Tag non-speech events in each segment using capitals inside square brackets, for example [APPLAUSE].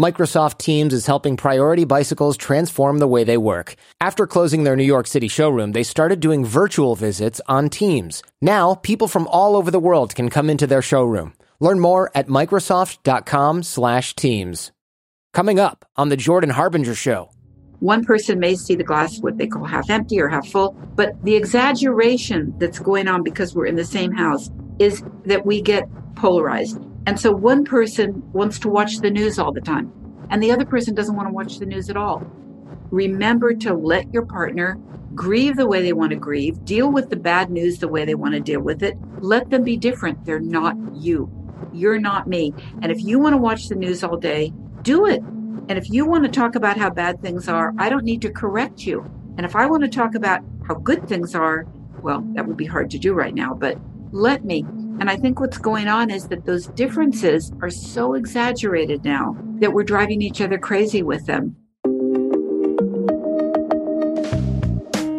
Microsoft Teams is helping Priority Bicycles transform the way they work. After closing their New York City showroom, they started doing virtual visits on Teams. Now, people from all over the world can come into their showroom. Learn more at microsoft.com/teams. Coming up on the Jordan Harbinger show. One person may see the glass what they call half empty or half full, but the exaggeration that's going on because we're in the same house is that we get polarized. And so one person wants to watch the news all the time, and the other person doesn't want to watch the news at all. Remember to let your partner grieve the way they want to grieve, deal with the bad news the way they want to deal with it. Let them be different. They're not you. You're not me. And if you want to watch the news all day, do it. And if you want to talk about how bad things are, I don't need to correct you. And if I want to talk about how good things are, well, that would be hard to do right now, but let me. And I think what's going on is that those differences are so exaggerated now that we're driving each other crazy with them.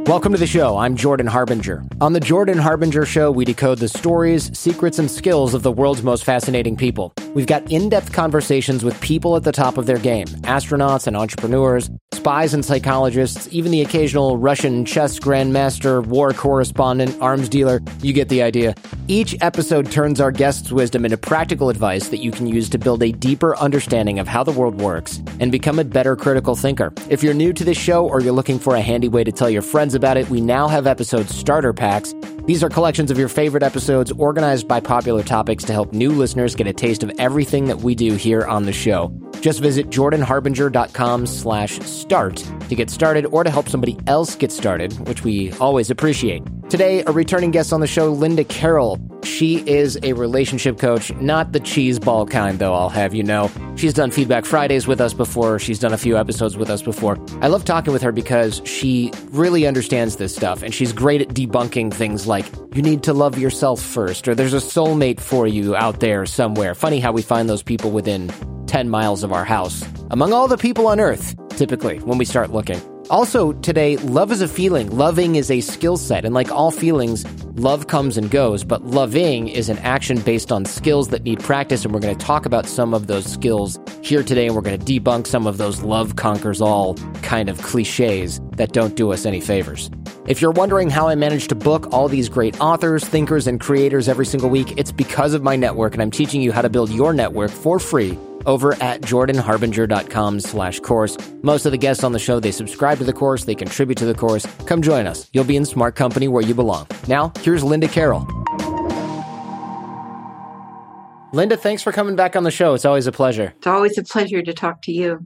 Welcome to the show. I'm Jordan Harbinger. On the Jordan Harbinger Show, we decode the stories, secrets, and skills of the world's most fascinating people. We've got in depth conversations with people at the top of their game astronauts and entrepreneurs, spies and psychologists, even the occasional Russian chess grandmaster, war correspondent, arms dealer. You get the idea. Each episode turns our guests' wisdom into practical advice that you can use to build a deeper understanding of how the world works and become a better critical thinker. If you're new to this show or you're looking for a handy way to tell your friends about it, we now have episode starter packs. These are collections of your favorite episodes organized by popular topics to help new listeners get a taste of everything that we do here on the show. Just visit jordanharbinger.com slash start to get started or to help somebody else get started, which we always appreciate. Today, a returning guest on the show, Linda Carroll. She is a relationship coach, not the cheese ball kind, though, I'll have you know. She's done Feedback Fridays with us before. She's done a few episodes with us before. I love talking with her because she really understands this stuff and she's great at debunking things like you need to love yourself first or there's a soulmate for you out there somewhere. Funny how we find those people within 10 miles of our house. Among all the people on earth, typically, when we start looking. Also, today, love is a feeling. Loving is a skill set. And like all feelings, love comes and goes, but loving is an action based on skills that need practice. And we're going to talk about some of those skills here today. And we're going to debunk some of those love conquers all kind of cliches that don't do us any favors. If you're wondering how I manage to book all these great authors, thinkers, and creators every single week, it's because of my network. And I'm teaching you how to build your network for free over at jordanharbinger.com slash course. Most of the guests on the show, they subscribe to the course, they contribute to the course. Come join us. You'll be in smart company where you belong. Now, here's Linda Carroll. Linda, thanks for coming back on the show. It's always a pleasure. It's always a pleasure to talk to you.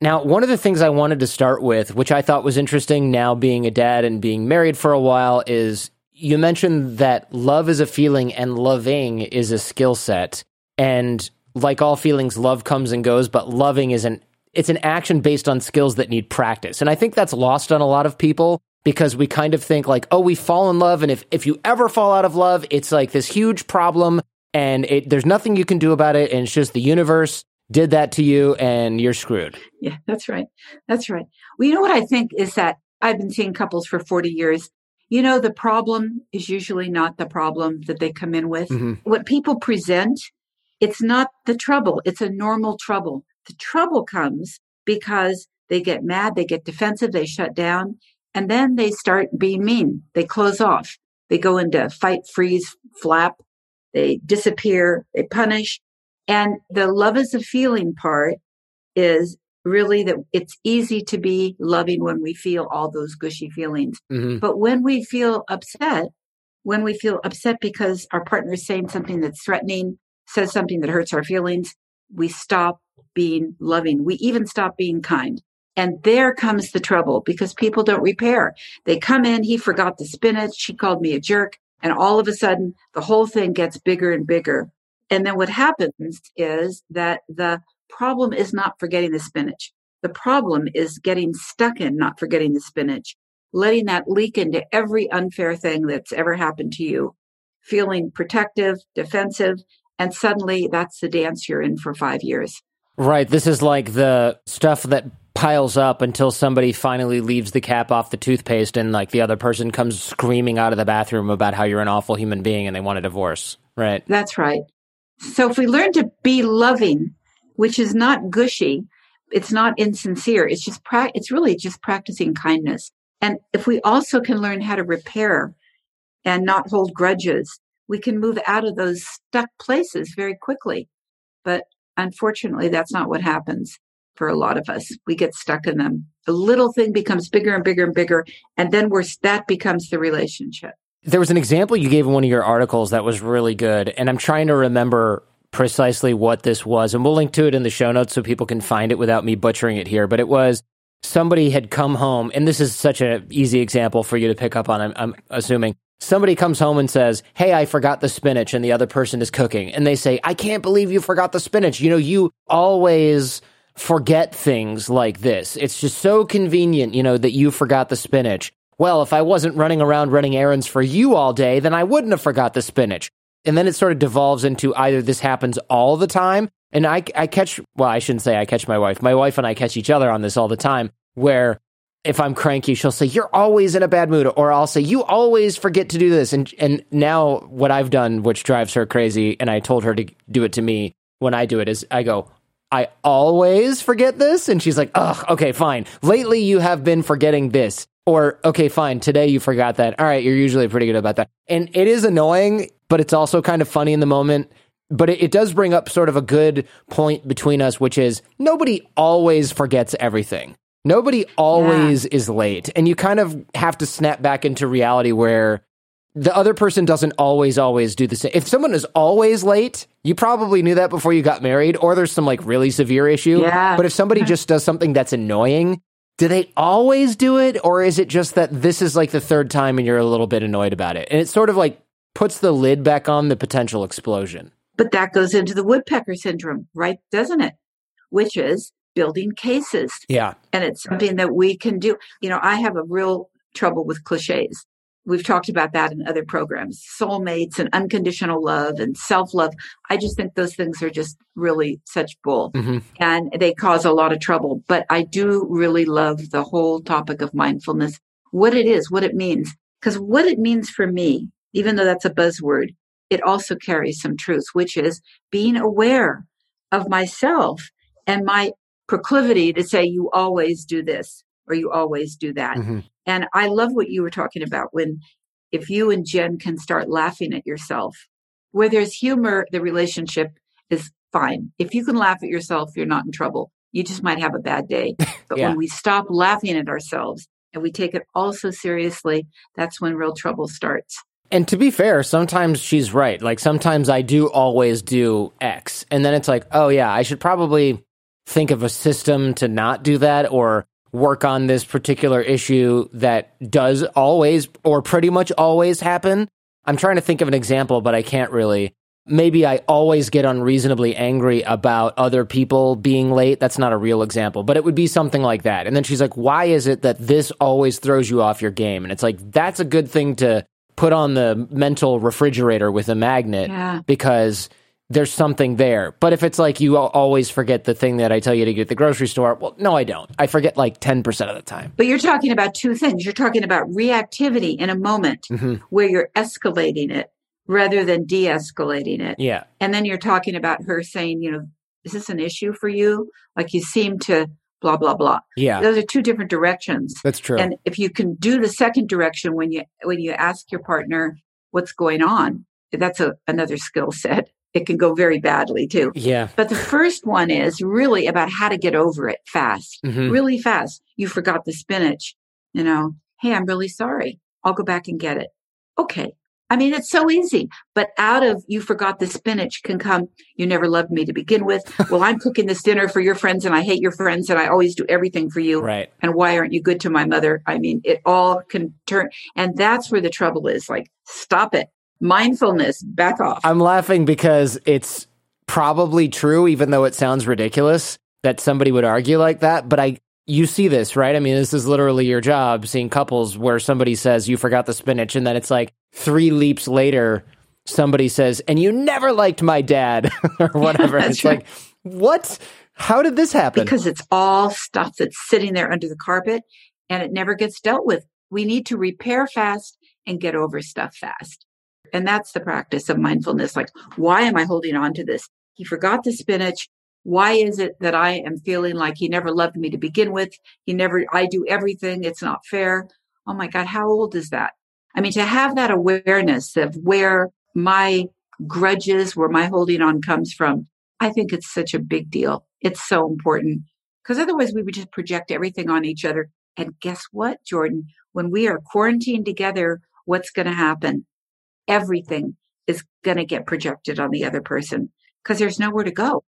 Now, one of the things I wanted to start with, which I thought was interesting now being a dad and being married for a while, is you mentioned that love is a feeling and loving is a skill set. And like all feelings, love comes and goes, but loving is an it's an action based on skills that need practice. And I think that's lost on a lot of people because we kind of think like, oh, we fall in love, and if if you ever fall out of love, it's like this huge problem, and it, there's nothing you can do about it, and it's just the universe did that to you, and you're screwed. Yeah, that's right. That's right. Well, you know what I think is that I've been seeing couples for 40 years. You know, the problem is usually not the problem that they come in with. Mm-hmm. What people present it's not the trouble, it's a normal trouble. The trouble comes because they get mad, they get defensive, they shut down, and then they start being mean. They close off. They go into fight, freeze, flap. They disappear, they punish. And the love is a feeling part is really that it's easy to be loving when we feel all those gushy feelings. Mm-hmm. But when we feel upset, when we feel upset because our partner is saying something that's threatening, says something that hurts our feelings, we stop being loving. We even stop being kind. And there comes the trouble because people don't repair. They come in, he forgot the spinach, she called me a jerk, and all of a sudden the whole thing gets bigger and bigger. And then what happens is that the problem is not forgetting the spinach. The problem is getting stuck in not forgetting the spinach, letting that leak into every unfair thing that's ever happened to you, feeling protective, defensive, and suddenly that's the dance you're in for five years. Right. This is like the stuff that piles up until somebody finally leaves the cap off the toothpaste and like the other person comes screaming out of the bathroom about how you're an awful human being and they want a divorce. Right. That's right. So if we learn to be loving which is not gushy. It's not insincere. It's just, pra- it's really just practicing kindness. And if we also can learn how to repair and not hold grudges, we can move out of those stuck places very quickly. But unfortunately, that's not what happens for a lot of us. We get stuck in them. A little thing becomes bigger and bigger and bigger, and then we're that becomes the relationship. There was an example you gave in one of your articles that was really good, and I'm trying to remember precisely what this was, and we'll link to it in the show notes so people can find it without me butchering it here. But it was somebody had come home, and this is such an easy example for you to pick up on. I'm, I'm assuming somebody comes home and says, Hey, I forgot the spinach, and the other person is cooking. And they say, I can't believe you forgot the spinach. You know, you always forget things like this. It's just so convenient, you know, that you forgot the spinach. Well, if I wasn't running around running errands for you all day, then I wouldn't have forgot the spinach. And then it sort of devolves into either this happens all the time, and I, I catch, well, I shouldn't say I catch my wife. My wife and I catch each other on this all the time, where if I'm cranky, she'll say, You're always in a bad mood. Or I'll say, You always forget to do this. And, and now what I've done, which drives her crazy, and I told her to do it to me when I do it, is I go, I always forget this. And she's like, Ugh, okay, fine. Lately, you have been forgetting this. Or, okay, fine. Today you forgot that. All right, you're usually pretty good about that. And it is annoying, but it's also kind of funny in the moment. But it, it does bring up sort of a good point between us, which is nobody always forgets everything. Nobody always yeah. is late. And you kind of have to snap back into reality where the other person doesn't always, always do the same. If someone is always late, you probably knew that before you got married, or there's some like really severe issue. Yeah. But if somebody mm-hmm. just does something that's annoying, do they always do it? Or is it just that this is like the third time and you're a little bit annoyed about it? And it sort of like puts the lid back on the potential explosion. But that goes into the woodpecker syndrome, right? Doesn't it? Which is building cases. Yeah. And it's something that we can do. You know, I have a real trouble with cliches. We've talked about that in other programs soulmates and unconditional love and self love. I just think those things are just really such bull mm-hmm. and they cause a lot of trouble. But I do really love the whole topic of mindfulness, what it is, what it means. Because what it means for me, even though that's a buzzword, it also carries some truth, which is being aware of myself and my proclivity to say you always do this or you always do that. Mm-hmm. And I love what you were talking about when if you and Jen can start laughing at yourself, where there's humor, the relationship is fine. If you can laugh at yourself, you're not in trouble. You just might have a bad day. [LAUGHS] But yeah. when we stop laughing at ourselves and we take it all so seriously, that's when real trouble starts. And to be fair, sometimes she's right. Like sometimes I do always do X. And then it's like, oh yeah, I should probably think of a system to not do that or work on this particular issue that does always or pretty much always happen. I'm trying to think of an example, but I can't really. Maybe I always get unreasonably angry about other people being late. That's not a real example, but it would be something like that. And then she's like, Why is it that this always throws you off your game? And it's like, that's a good thing to put on the mental refrigerator with a magnet yeah. because there's something there. But if it's like you always forget the thing that I tell you to get at the grocery store, well, no, I don't. I forget like 10% of the time. But you're talking about two things. You're talking about reactivity in a moment mm-hmm. where you're escalating it rather than de escalating it. Yeah. And then you're talking about her saying, you know, is this an issue for you? Like you seem to blah blah blah. Yeah. Those are two different directions. That's true. And if you can do the second direction when you when you ask your partner what's going on, that's a another skill set it can go very badly too. Yeah. But the first one is really about how to get over it fast, mm-hmm. really fast. You forgot the spinach, you know, hey, I'm really sorry. I'll go back and get it. Okay. I mean, it's so easy, but out of you forgot the spinach can come, you never loved me to begin with. [LAUGHS] well, I'm cooking this dinner for your friends and I hate your friends and I always do everything for you. Right. And why aren't you good to my mother? I mean, it all can turn. And that's where the trouble is like, stop it mindfulness, back off. I'm laughing because it's probably true, even though it sounds ridiculous that somebody would argue like that. But I, you see this, right? I mean, this is literally your job seeing couples where somebody says, you forgot the spinach. And then it's like three leaps later, somebody says, and you never liked my dad [LAUGHS] or whatever. Yeah, it's right. like, what? How did this happen? Because it's all stuff that's sitting there under the carpet and it never gets dealt with. We need to repair fast and get over stuff fast. And that's the practice of mindfulness. Like, why am I holding on to this? He forgot the spinach. Why is it that I am feeling like he never loved me to begin with? He never, I do everything. It's not fair. Oh my God, how old is that? I mean, to have that awareness of where my grudges, where my holding on comes from, I think it's such a big deal. It's so important because otherwise we would just project everything on each other. And guess what, Jordan? When we are quarantined together, what's going to happen? Everything is going to get projected on the other person because there's nowhere to go.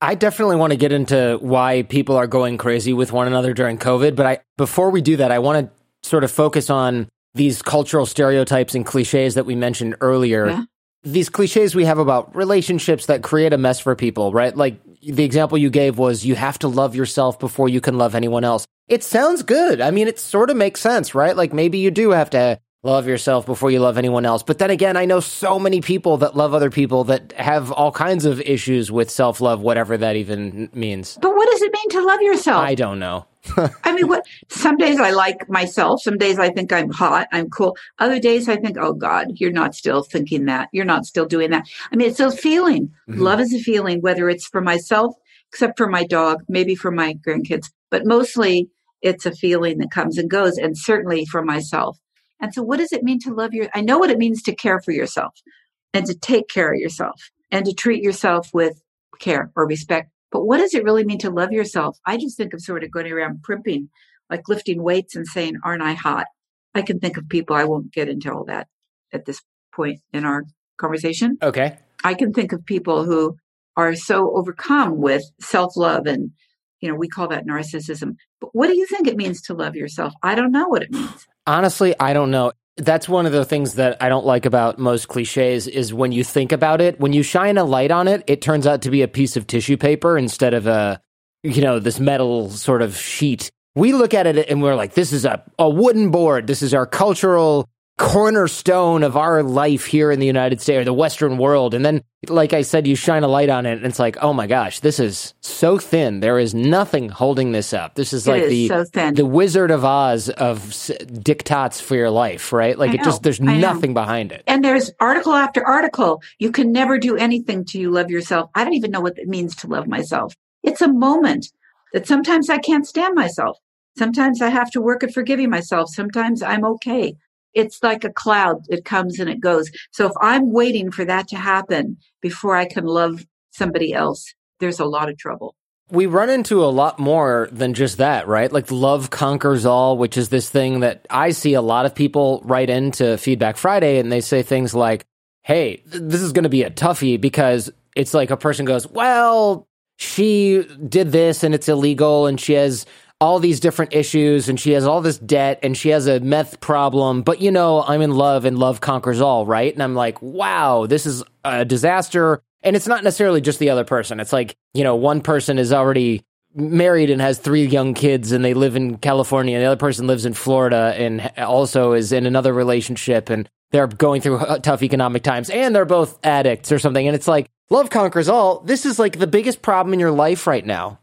I definitely want to get into why people are going crazy with one another during COVID, but I before we do that, I want to sort of focus on these cultural stereotypes and cliches that we mentioned earlier. Yeah. These cliches we have about relationships that create a mess for people, right? Like the example you gave was you have to love yourself before you can love anyone else. It sounds good. I mean, it sort of makes sense, right? Like maybe you do have to love yourself before you love anyone else. But then again, I know so many people that love other people that have all kinds of issues with self love, whatever that even means. But what does it mean to love yourself? I don't know. [LAUGHS] I mean, what? Some days I like myself. Some days I think I'm hot. I'm cool. Other days I think, oh God, you're not still thinking that. You're not still doing that. I mean, it's a feeling. Mm-hmm. Love is a feeling, whether it's for myself, except for my dog, maybe for my grandkids, but mostly it's a feeling that comes and goes, and certainly for myself. And so, what does it mean to love your? I know what it means to care for yourself and to take care of yourself and to treat yourself with care or respect. But what does it really mean to love yourself? I just think of sort of going around primping, like lifting weights and saying, Aren't I hot? I can think of people, I won't get into all that at this point in our conversation. Okay. I can think of people who are so overcome with self love and, you know, we call that narcissism. But what do you think it means to love yourself? I don't know what it means. Honestly, I don't know. That's one of the things that I don't like about most cliches is when you think about it, when you shine a light on it, it turns out to be a piece of tissue paper instead of a, you know, this metal sort of sheet. We look at it and we're like, this is a, a wooden board. This is our cultural cornerstone of our life here in the United States or the Western world. And then, like I said, you shine a light on it and it's like, oh my gosh, this is so thin. There is nothing holding this up. This is it like is the, so the Wizard of Oz of diktats for your life, right? Like it just, there's nothing behind it. And there's article after article. You can never do anything to you love yourself. I don't even know what it means to love myself. It's a moment that sometimes I can't stand myself. Sometimes I have to work at forgiving myself. Sometimes I'm okay it's like a cloud. It comes and it goes. So if I'm waiting for that to happen before I can love somebody else, there's a lot of trouble. We run into a lot more than just that, right? Like love conquers all, which is this thing that I see a lot of people write into Feedback Friday and they say things like, Hey, this is going to be a toughie because it's like a person goes, well, she did this and it's illegal and she has all these different issues and she has all this debt and she has a meth problem, but you know, I'm in love and love conquers all, right? And I'm like, wow, this is a disaster. And it's not necessarily just the other person. It's like, you know, one person is already married and has three young kids and they live in California and the other person lives in Florida and also is in another relationship and they're going through tough economic times and they're both addicts or something. And it's like, love conquers all. This is like the biggest problem in your life right now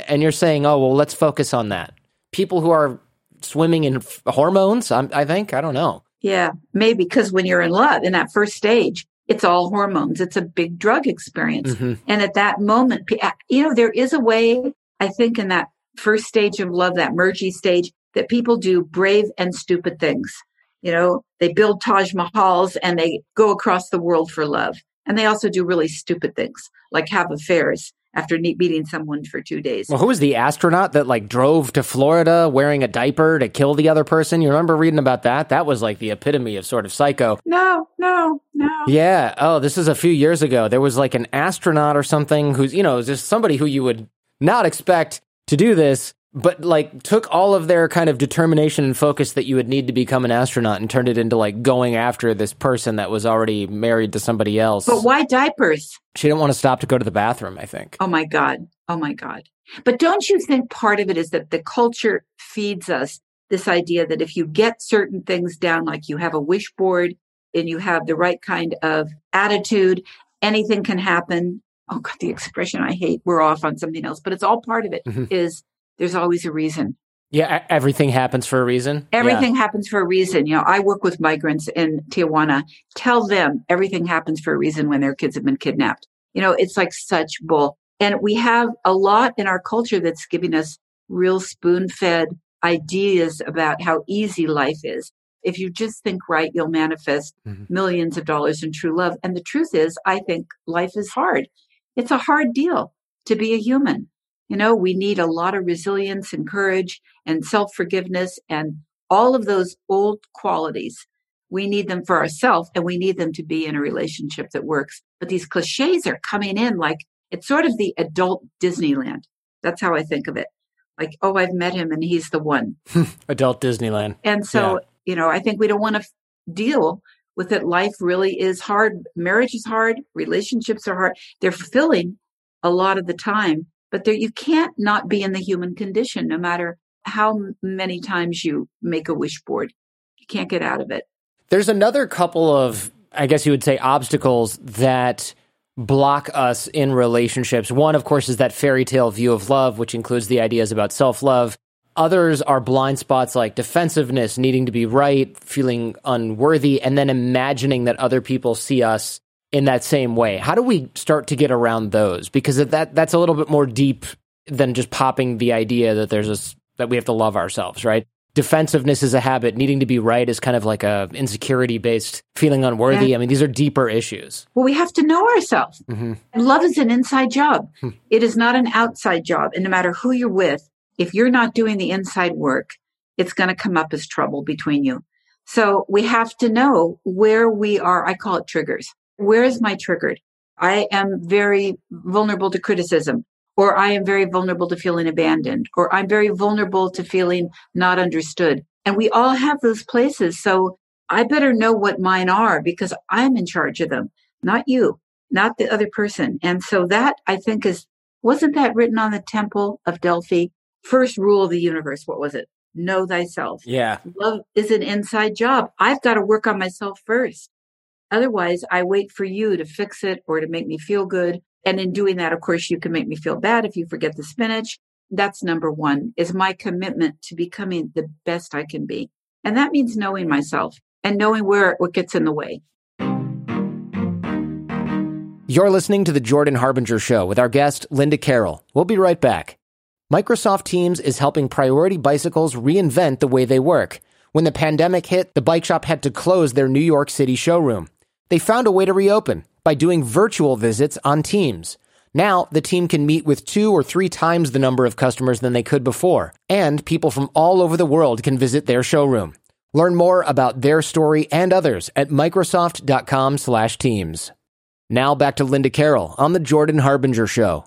and you're saying, oh, well, let's focus on that. People who are swimming in hormones, I'm, I think, I don't know. Yeah, maybe because when you're in love in that first stage, it's all hormones. It's a big drug experience. Mm-hmm. And at that moment, you know, there is a way, I think, in that first stage of love, that mergy stage, that people do brave and stupid things. You know, they build Taj Mahals and they go across the world for love. And they also do really stupid things like have affairs after meeting someone for two days. Well, who was the astronaut that like drove to Florida wearing a diaper to kill the other person? You remember reading about that? That was like the epitome of sort of psycho. No, no, no. Yeah. Oh, this is a few years ago. There was like an astronaut or something who's, you know, just somebody who you would not expect to do this but like took all of their kind of determination and focus that you would need to become an astronaut and turned it into like going after this person that was already married to somebody else. But why diapers? She didn't want to stop to go to the bathroom, I think. Oh my God. Oh my God. But don't you think part of it is that the culture feeds us this idea that if you get certain things down, like you have a wish board and you have the right kind of attitude, anything can happen. Oh God, the expression I hate, we're off on something else, but it's all part of it. Mm-hmm. Is there's always a reason. Yeah, everything happens for a reason. Everything yeah. happens for a reason. You know, I work with migrants in Tijuana. Tell them everything happens for a reason when their kids have been kidnapped. You know, it's like such bull. And we have a lot in our culture that's giving us real spoon fed ideas about how easy life is. If you just think right, you'll manifest mm-hmm. millions of dollars in true love. And the truth is, I think life is hard. It's a hard deal to be a human. You know, we need a lot of resilience and courage and self forgiveness and all of those old qualities. We need them for ourselves and we need them to be in a relationship that works. But these cliches are coming in like it's sort of the adult Disneyland. That's how I think of it. Like, oh, I've met him and he's the one. [LAUGHS] adult Disneyland. And so, yeah. you know, I think we don't want to f- deal with it. Life really is hard. Marriage is hard. Relationships are hard. They're fulfilling a lot of the time, but there, you can't not be in the human condition no matter how many times you make a wish board. You can't get out of it. There's another couple of, I guess you would say, obstacles that block us in relationships. One, of course, is that fairy tale view of love, which includes the ideas about self love. Others are blind spots like defensiveness, needing to be right, feeling unworthy, and then imagining that other people see us in that same way. How do we start to get around those? Because that that's a little bit more deep than just popping the idea that there's a that we have to love ourselves, right? defensiveness is a habit needing to be right is kind of like a insecurity based feeling unworthy yeah. i mean these are deeper issues well we have to know ourselves mm-hmm. love is an inside job hmm. it is not an outside job and no matter who you're with if you're not doing the inside work it's going to come up as trouble between you so we have to know where we are i call it triggers where is my triggered i am very vulnerable to criticism or I am very vulnerable to feeling abandoned, or I'm very vulnerable to feeling not understood. And we all have those places. So I better know what mine are because I'm in charge of them, not you, not the other person. And so that I think is, wasn't that written on the temple of Delphi? First rule of the universe. What was it? Know thyself. Yeah. Love is an inside job. I've got to work on myself first. Otherwise, I wait for you to fix it or to make me feel good and in doing that, of course, you can make me feel bad if you forget the spinach. That's number one is my commitment to becoming the best I can be. And that means knowing myself and knowing where what gets in the way. You're listening to the Jordan Harbinger Show with our guest, Linda Carroll. We'll be right back. Microsoft Teams is helping Priority Bicycles reinvent the way they work. When the pandemic hit, the bike shop had to close their New York City showroom. They found a way to reopen by doing virtual visits on Teams. Now, the team can meet with two or three times the number of customers than they could before, and people from all over the world can visit their showroom. Learn more about their story and others at microsoft.com/teams. Now back to Linda Carroll on the Jordan Harbinger show.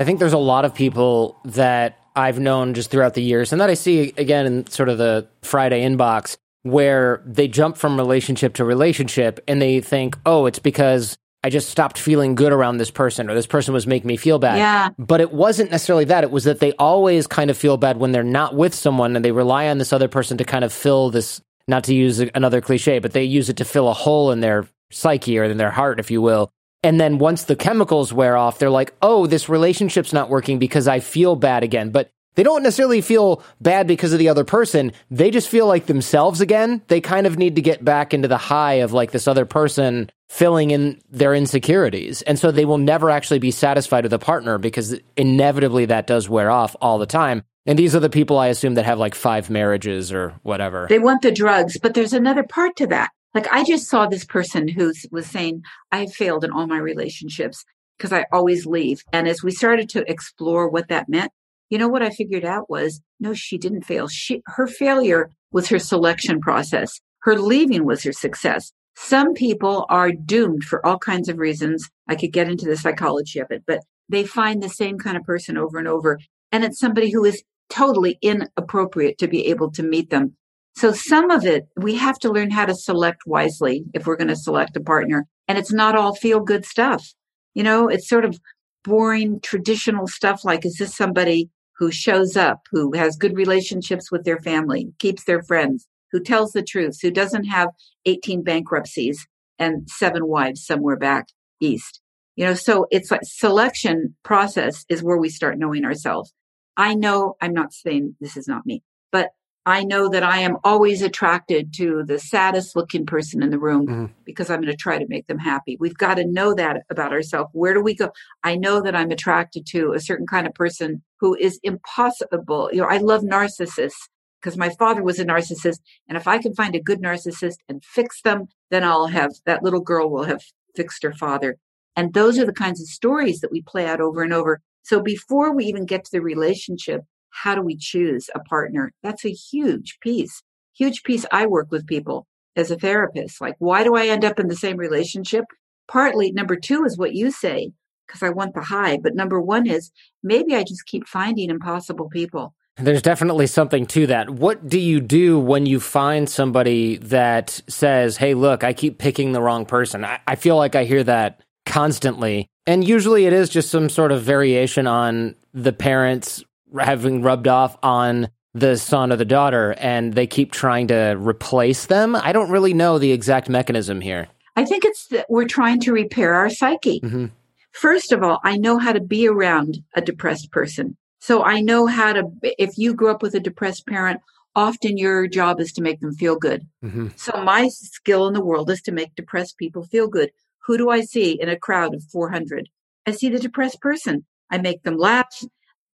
I think there's a lot of people that I've known just throughout the years and that I see again in sort of the Friday inbox where they jump from relationship to relationship and they think, oh, it's because I just stopped feeling good around this person or this person was making me feel bad. Yeah. But it wasn't necessarily that. It was that they always kind of feel bad when they're not with someone and they rely on this other person to kind of fill this, not to use another cliche, but they use it to fill a hole in their psyche or in their heart, if you will. And then once the chemicals wear off, they're like, oh, this relationship's not working because I feel bad again. But they don't necessarily feel bad because of the other person. They just feel like themselves again. They kind of need to get back into the high of like this other person filling in their insecurities. And so they will never actually be satisfied with a partner because inevitably that does wear off all the time. And these are the people I assume that have like five marriages or whatever. They want the drugs, but there's another part to that. Like I just saw this person who was saying, I failed in all my relationships because I always leave. And as we started to explore what that meant, you know what I figured out was no, she didn't fail. She, her failure was her selection process. Her leaving was her success. Some people are doomed for all kinds of reasons. I could get into the psychology of it, but they find the same kind of person over and over. And it's somebody who is totally inappropriate to be able to meet them. So some of it, we have to learn how to select wisely if we're going to select a partner. And it's not all feel good stuff. You know, it's sort of boring traditional stuff like, is this somebody who shows up, who has good relationships with their family, keeps their friends, who tells the truth, who doesn't have 18 bankruptcies and seven wives somewhere back east. You know, so it's like selection process is where we start knowing ourselves. I know I'm not saying this is not me, but I know that I am always attracted to the saddest looking person in the room mm-hmm. because I'm going to try to make them happy. We've got to know that about ourselves. Where do we go? I know that I'm attracted to a certain kind of person who is impossible. You know, I love narcissists because my father was a narcissist. And if I can find a good narcissist and fix them, then I'll have that little girl will have fixed her father. And those are the kinds of stories that we play out over and over. So before we even get to the relationship, how do we choose a partner? That's a huge piece, huge piece. I work with people as a therapist. Like, why do I end up in the same relationship? Partly, number two is what you say, because I want the high. But number one is maybe I just keep finding impossible people. There's definitely something to that. What do you do when you find somebody that says, Hey, look, I keep picking the wrong person? I, I feel like I hear that constantly. And usually it is just some sort of variation on the parents having rubbed off on the son or the daughter and they keep trying to replace them. I don't really know the exact mechanism here. I think it's that we're trying to repair our psyche. Mm-hmm. First of all, I know how to be around a depressed person. So I know how to, if you grew up with a depressed parent, often your job is to make them feel good. Mm-hmm. So my skill in the world is to make depressed people feel good. Who do I see in a crowd of 400? I see the depressed person. I make them laugh.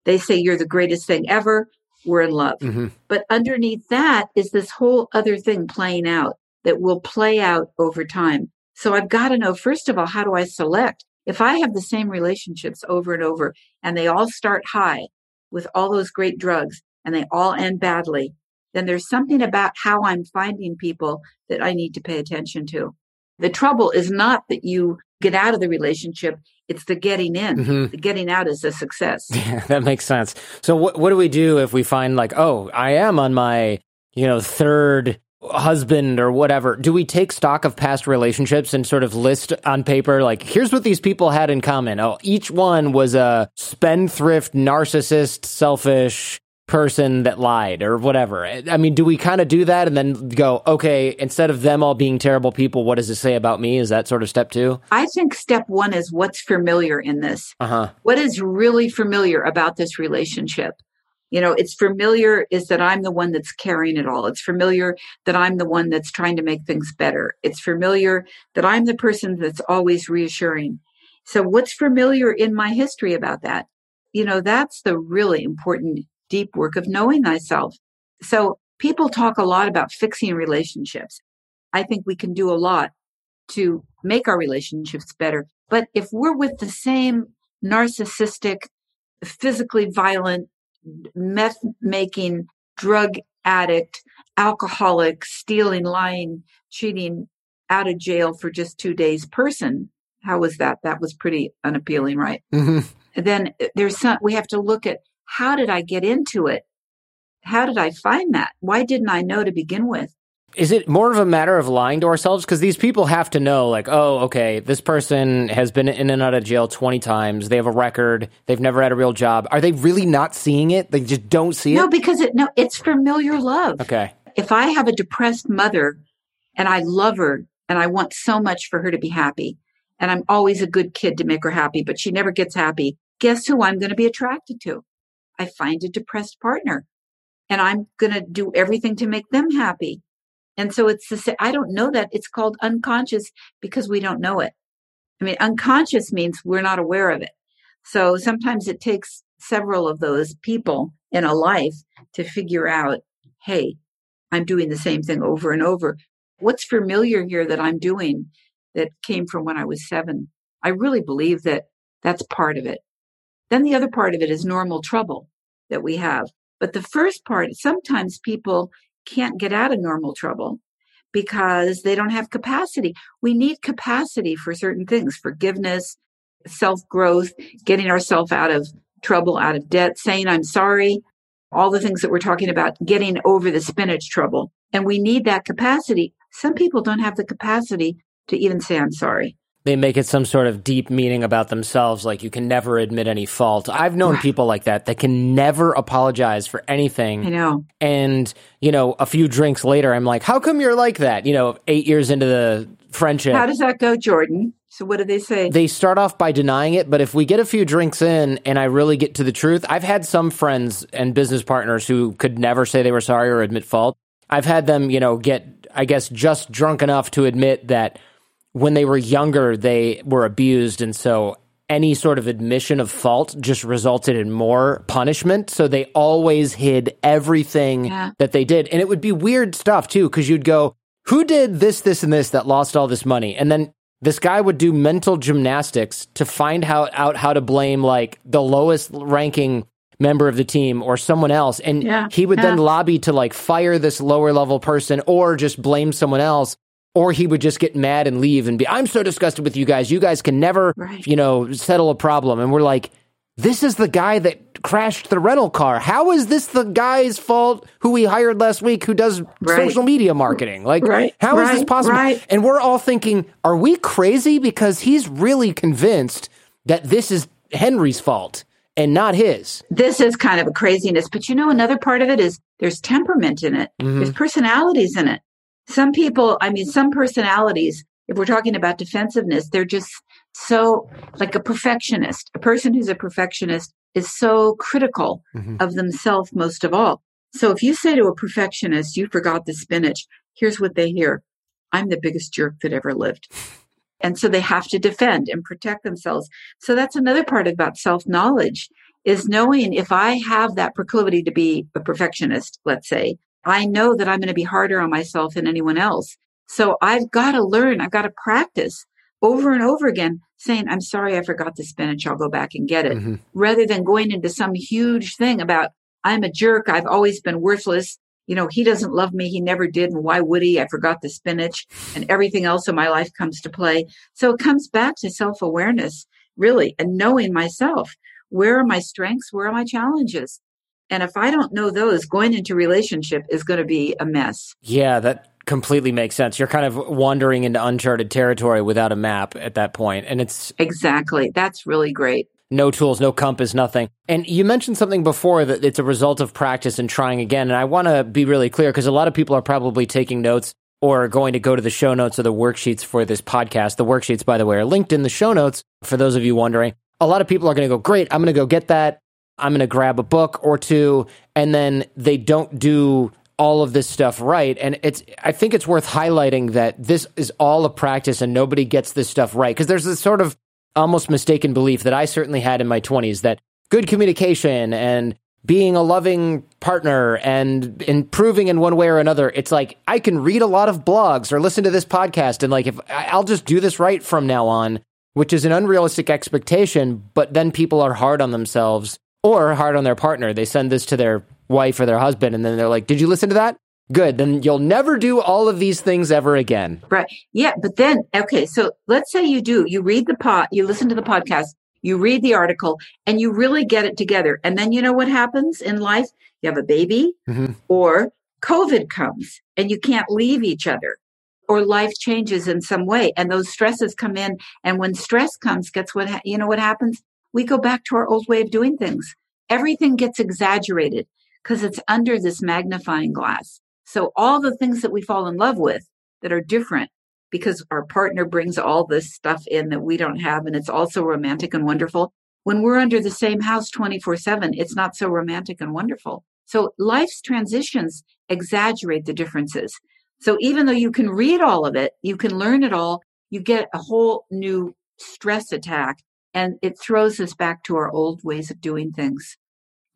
They say you're the greatest thing ever. We're in love. Mm-hmm. But underneath that is this whole other thing playing out that will play out over time. So I've got to know, first of all, how do I select? If I have the same relationships over and over and they all start high with all those great drugs and they all end badly, then there's something about how I'm finding people that I need to pay attention to. The trouble is not that you get out of the relationship, it's the getting in. Mm-hmm. The getting out is a success. [LAUGHS] Yeah, that makes sense. So what what do we do if we find like, oh, I am on my, you know, third husband or whatever, do we take stock of past relationships and sort of list on paper, like, here's what these people had in common? Oh, each one was a spendthrift, narcissist, selfish, person that lied or whatever. I mean, do we kind of do that and then go, okay, instead of them all being terrible people, what does it say about me? Is that sort of step two? I think step one is what's familiar in this. Uh-huh. What is really familiar about this relationship? You know, it's familiar is that I'm the one that's carrying it all. It's familiar that I'm the one that's trying to make things better. It's familiar that I'm the person that's always reassuring. So what's familiar in my history about that? You know, that's the really important deep work of knowing thyself. So people talk a lot about fixing relationships. I think we can do a lot to make our relationships better. But if we're with the same narcissistic, physically violent, meth making, drug addict, alcoholic, stealing, lying, cheating, out of jail for just two days person, how was that? That was pretty unappealing, right? Mm-hmm. Then there's some, we have to look at how did I get into it? How did I find that? Why didn't I know to begin with? Is it more of a matter of lying to ourselves? Because these people have to know, like, oh, okay, this person has been in and out of jail 20 times. They have a record. They've never had a real job. Are they really not seeing it? They just don't see it? No, because it, no, it's familiar love. Okay. If I have a depressed mother and I love her and I want so much for her to be happy, and I'm always a good kid to make her happy, but she never gets happy, guess who I'm going to be attracted to? I find a depressed partner and I'm going to do everything to make them happy. And so it's the I don't know that it's called unconscious because we don't know it. I mean, unconscious means we're not aware of it. So sometimes it takes several of those people in a life to figure out, hey, I'm doing the same thing over and over. What's familiar here that I'm doing that came from when I was seven? I really believe that that's part of it. Then the other part of it is normal trouble that we have. But the first part, sometimes people can't get out of normal trouble because they don't have capacity. We need capacity for certain things forgiveness, self growth, getting ourselves out of trouble, out of debt, saying, I'm sorry, all the things that we're talking about, getting over the spinach trouble. And we need that capacity. Some people don't have the capacity to even say, I'm sorry. They make it some sort of deep meaning about themselves, like you can never admit any fault. I've known people like that that can never apologize for anything. I know. And, you know, a few drinks later, I'm like, how come you're like that? You know, eight years into the friendship. How does that go, Jordan? So what do they say? They start off by denying it, but if we get a few drinks in and I really get to the truth, I've had some friends and business partners who could never say they were sorry or admit fault. I've had them, you know, get I guess just drunk enough to admit that when they were younger they were abused and so any sort of admission of fault just resulted in more punishment. So they always hid everything yeah. that they did. And it would be weird stuff too, because you'd go, who did this, this, and this that lost all this money? And then this guy would do mental gymnastics to find how, out how to blame like the lowest ranking member of the team or someone else. And yeah, he would yeah. then lobby to like fire this lower level person or just blame someone else. Or he would just get mad and leave and be, I'm so disgusted with you guys. You guys can never, right. you know, settle a problem. And we're like, this is the guy that crashed the rental car. How is this the guy's fault who we hired last week who does right. social media marketing? Like, right. how is this possible? And we're all thinking, are we crazy? Because he's really convinced that this is Henry's fault and not his. This is kind of a craziness. But you know, another part of it is there's temperament in it, mm-hmm. there's personalities in it. Some people, I mean, some personalities, if we're talking about defensiveness, they're just so like a perfectionist. A person who's a perfectionist is so critical mm-hmm. of themselves most of all. So if you say to a perfectionist, you forgot the spinach, here's what they hear I'm the biggest jerk that ever lived. And so they have to defend and protect themselves. So that's another part about self knowledge is knowing if I have that proclivity to be a perfectionist, let's say, I know that I'm going to be harder on myself than anyone else. So I've got to learn, I've got to practice over and over again saying, I'm sorry, I forgot the spinach. I'll go back and get it. Mm-hmm. Rather than going into some huge thing about, I'm a jerk. I've always been worthless you know, he doesn't love me. He never did. And why would he? I forgot the spinach and everything else in my life comes to play. So it comes back to self awareness, really, and knowing myself. Where are my strengths? Where are my challenges? And if I don't know those, going into relationship is going to be a mess. Yeah, that completely makes sense. You're kind of wandering into uncharted territory without a map at that point, and it's Exactly. That's really great no tools, no compass, nothing. And you mentioned something before that it's a result of practice and trying again. And I want to be really clear because a lot of people are probably taking notes or going to go to the show notes or the worksheets for this podcast. The worksheets, by the way, are linked in the show notes for those of you wondering. A lot of people are going to go, great, I'm going to go get that. I'm going to grab a book or two. And then they don't do all of this stuff right. And it's, I think it's worth highlighting that this is all a practice and nobody gets this stuff right. Because there's this sort of almost mistaken belief that I certainly had in my 20s that good communication and being a loving partner and improving in one way or another. It's like I can read a lot of blogs or listen to this podcast and like if I'll just do this right from now on, which is an unrealistic expectation, but then people are hard on themselves or hard on their partner. They send this to their wife or their husband and then they're like, "Did you listen to that?" Good. Then you'll never do all of these things ever again. Right. Yeah. But then, okay. So let's say you do, you read the pot, you listen to the podcast, you read the article, and you really get it together. And then you know what happens in life? You have a baby mm-hmm. or COVID comes and you can't leave each other or life changes in some way and those stresses come in. And when stress comes, guess what? Ha- you know what happens? We go back to our old way of doing things. Everything gets exaggerated because it's under this magnifying glass. So all the things that we fall in love with that are different because our partner brings all this stuff in that we don't have and it's also romantic and wonderful. When we're under the same house 24 7, it's not so romantic and wonderful. So life's transitions exaggerate the differences. So even though you can read all of it, you can learn it all, you get a whole new stress attack and it throws us back to our old ways of doing things.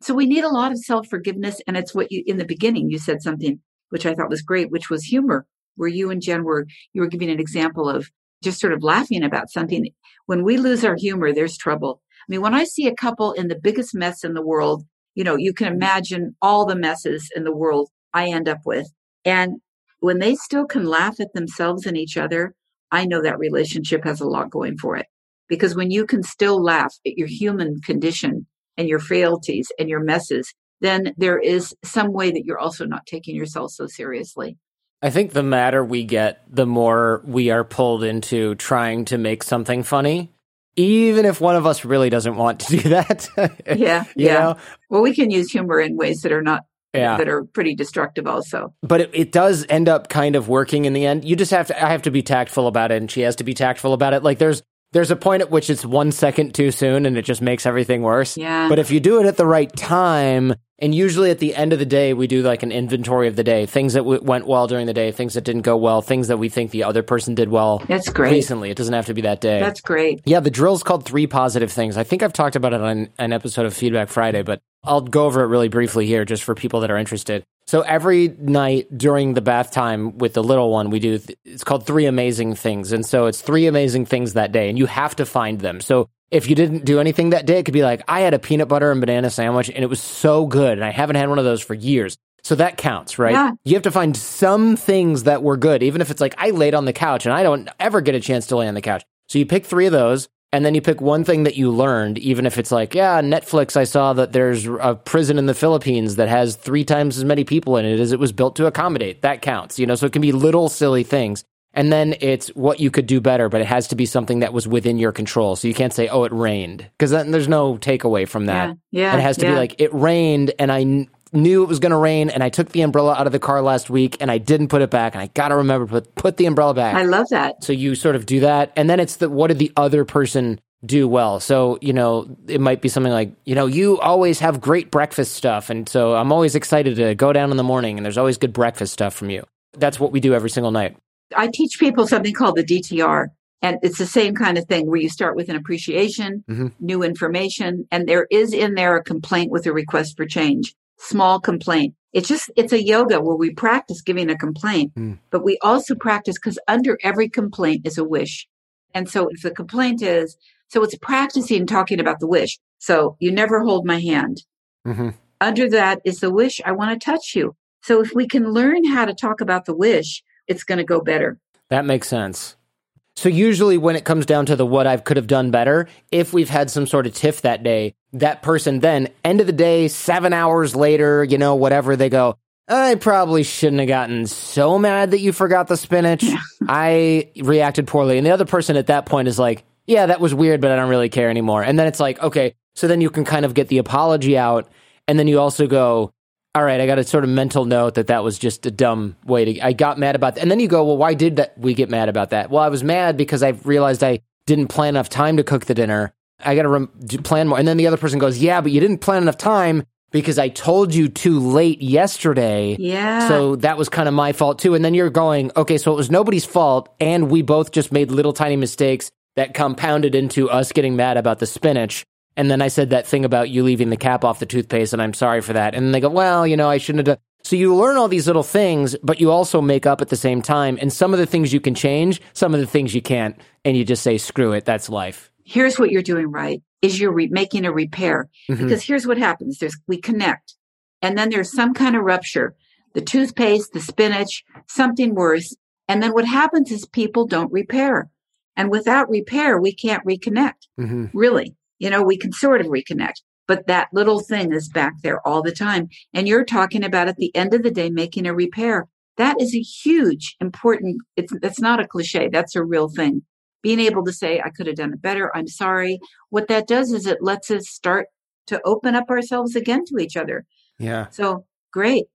So we need a lot of self forgiveness. And it's what you, in the beginning, you said something which I thought was great, which was humor, where you and Jen were, you were giving an example of just sort of laughing about something. When we lose our humor, there's trouble. I mean, when I see a couple in the biggest mess in the world, you know, you can imagine all the messes in the world I end up with. And when they still can laugh at themselves and each other, I know that relationship has a lot going for it. Because when you can still laugh at your human condition and your frailties and your messes, then there is some way that you're also not taking yourself so seriously. I think the madder we get, the more we are pulled into trying to make something funny, even if one of us really doesn't want to do that. [LAUGHS] yeah. yeah. Know? Well, we can use humor in ways that are not yeah. that are pretty destructive also. But it, it, does end up kind of working in the end. You just have to I have to be tactful about it and she has to be tactful about it. Like there's there's a point at which it's one second too soon and it just makes everything worse. Yeah. But if you do it at the right time, and usually at the end of the day, we do like an inventory of the day, things that w- went well during the day, things that didn't go well, things that we think the other person did well. That's great. Recently, it doesn't have to be that day. That's great. Yeah, the drill's called Three Positive Things. I think I've talked about it on an episode of Feedback Friday, but I'll go over it really briefly here just for people that are interested. So every night during the bath time with the little one, we do, th- it's called Three Amazing Things. And so it's three amazing things that day, and you have to find them. So if you didn't do anything that day, it could be like, I had a peanut butter and banana sandwich and it was so good. And I haven't had one of those for years. So that counts, right? Yeah. You have to find some things that were good, even if it's like, I laid on the couch and I don't ever get a chance to lay on the couch. So you pick three of those and then you pick one thing that you learned, even if it's like, yeah, Netflix, I saw that there's a prison in the Philippines that has three times as many people in it as it was built to accommodate. That counts, you know, so it can be little silly things. And then it's what you could do better, but it has to be something that was within your control. So you can't say, oh, it rained, because then there's no takeaway from that. Yeah. yeah it has to yeah. be like, it rained and I kn- knew it was going to rain and I took the umbrella out of the car last week and I didn't put it back. And I got to remember to put, put the umbrella back. I love that. So you sort of do that. And then it's the, what did the other person do well. So, you know, it might be something like, you know, you always have great breakfast stuff. And so I'm always excited to go down in the morning and there's always good breakfast stuff from you. That's what we do every single night. I teach people something called the DTR. And it's the same kind of thing where you start with an appreciation, mm-hmm. new information, and there is in there a complaint with a request for change. Small complaint. It's just, it's a yoga where we practice giving a complaint, mm. but we also practice because under every complaint is a wish. And so if the complaint is, so it's practicing talking about the wish. So you never hold my hand. Mm-hmm. Under that is the wish, I want to touch you. So if we can learn how to talk about the wish, it's going to go better. That makes sense. So usually when it comes down to the what I could have done better, if we've had some sort of tiff that day, that person then end of the day, 7 hours later, you know, whatever they go, I probably shouldn't have gotten so mad that you forgot the spinach. Yeah. [LAUGHS] I reacted poorly. And the other person at that point is like, yeah, that was weird, but I don't really care anymore. And then it's like, okay, so then you can kind of get the apology out. And then you also go, all right, I got a sort of mental note that that was just a dumb way to, I got mad about that. And then you go, well, why did that, we get mad about that? Well, I was mad because I realized I didn't plan enough time to cook the dinner. I got to rem- plan more. And then the other person goes, yeah, but you didn't plan enough time because I told you too late yesterday. Yeah. So that was kind of my fault too. And then you're going, okay, so it was nobody's fault. And we both just made little tiny mistakes that compounded into us getting mad about the spinach. And then I said that thing about you leaving the cap off the toothpaste, and I'm sorry for that. And they go, well, you know, I shouldn't have done. So you learn all these little things, but you also make up at the same time. And some of the things you can change, some of the things you can't. And you just say, screw it, that's life. Here's what you're doing right is you're re- making a repair. Mm-hmm. Because here's what happens. There's, we connect and then there's some kind of rupture. The toothpaste, the spinach, something worse. And then what happens is people don't repair. And without repair, we can't reconnect. Mm-hmm. Really, you know, we can sort of reconnect, but that little thing is back there all the time. And you're talking about at the end of the day, making a repair. That is a huge, important, it's, it's not a cliche. That's a real thing. Being able to say, I could have done it better. I'm sorry. What that does is it lets us start to open up ourselves again to each other. Yeah. So great.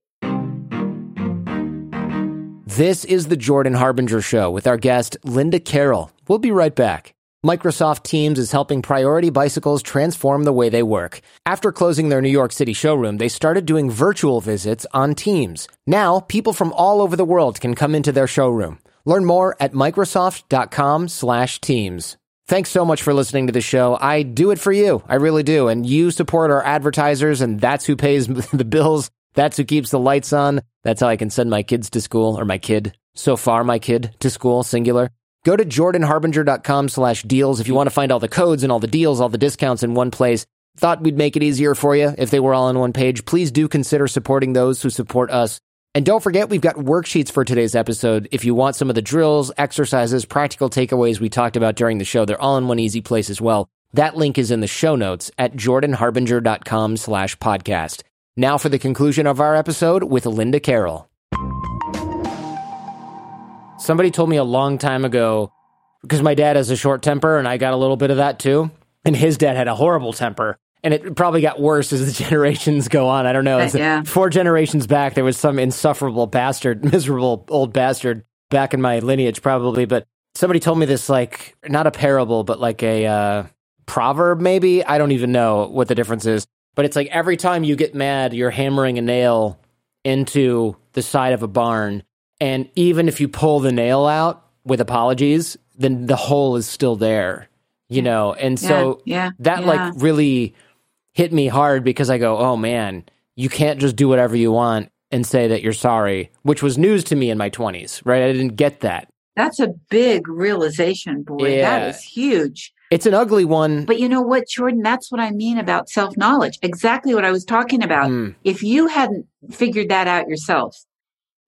This is the Jordan Harbinger Show with our guest, Linda Carroll. We'll be right back. Microsoft Teams is helping Priority Bicycles transform the way they work. After closing their New York City showroom, they started doing virtual visits on Teams. Now, people from all over the world can come into their showroom. Learn more at microsoft.com/teams. Thanks so much for listening to the show. I do it for you. I really do. And you support our advertisers and that's who pays [LAUGHS] the bills. That's who keeps the lights on. That's how I can send my kids to school or my kid. So far, my kid to school, singular. Go to jordanharbinger.com slash deals if you want to find all the codes and all the deals, all the discounts in one place. Thought we'd make it easier for you if they were all on one page. Please do consider supporting those who support us. And don't forget, we've got worksheets for today's episode. If you want some of the drills, exercises, practical takeaways we talked about during the show, they're all in one easy place as well. That link is in the show notes at jordanharbinger.com slash podcast. Now for the conclusion of our episode with Linda Carroll. Somebody told me a long time ago because my dad has a short temper and I got a little bit of that too. And his dad had a horrible temper. And it probably got worse as the [LAUGHS] generations go on. I don't know. yeah. Four generations back, there was some insufferable bastard, [LAUGHS] miserable old bastard back in my lineage, probably. But somebody told me this, like, not a parable, but like a uh, proverb, maybe. I don't even know what the difference is. But it's like every time you get mad, you're hammering a nail into the side of a barn. And even if you pull the nail out with apologies, then the hole is still there, you know? And so yeah, yeah, that yeah. like really hit me hard because I go, oh man, you can't just do whatever you want and say that you're sorry, which was news to me in my 20s, right? I didn't get that. That's a big realization, boy. Yeah. That is huge. It's an ugly one. But you know what, Jordan? That's what I mean about self knowledge. Exactly what I was talking about. Mm. If you hadn't figured that out yourself,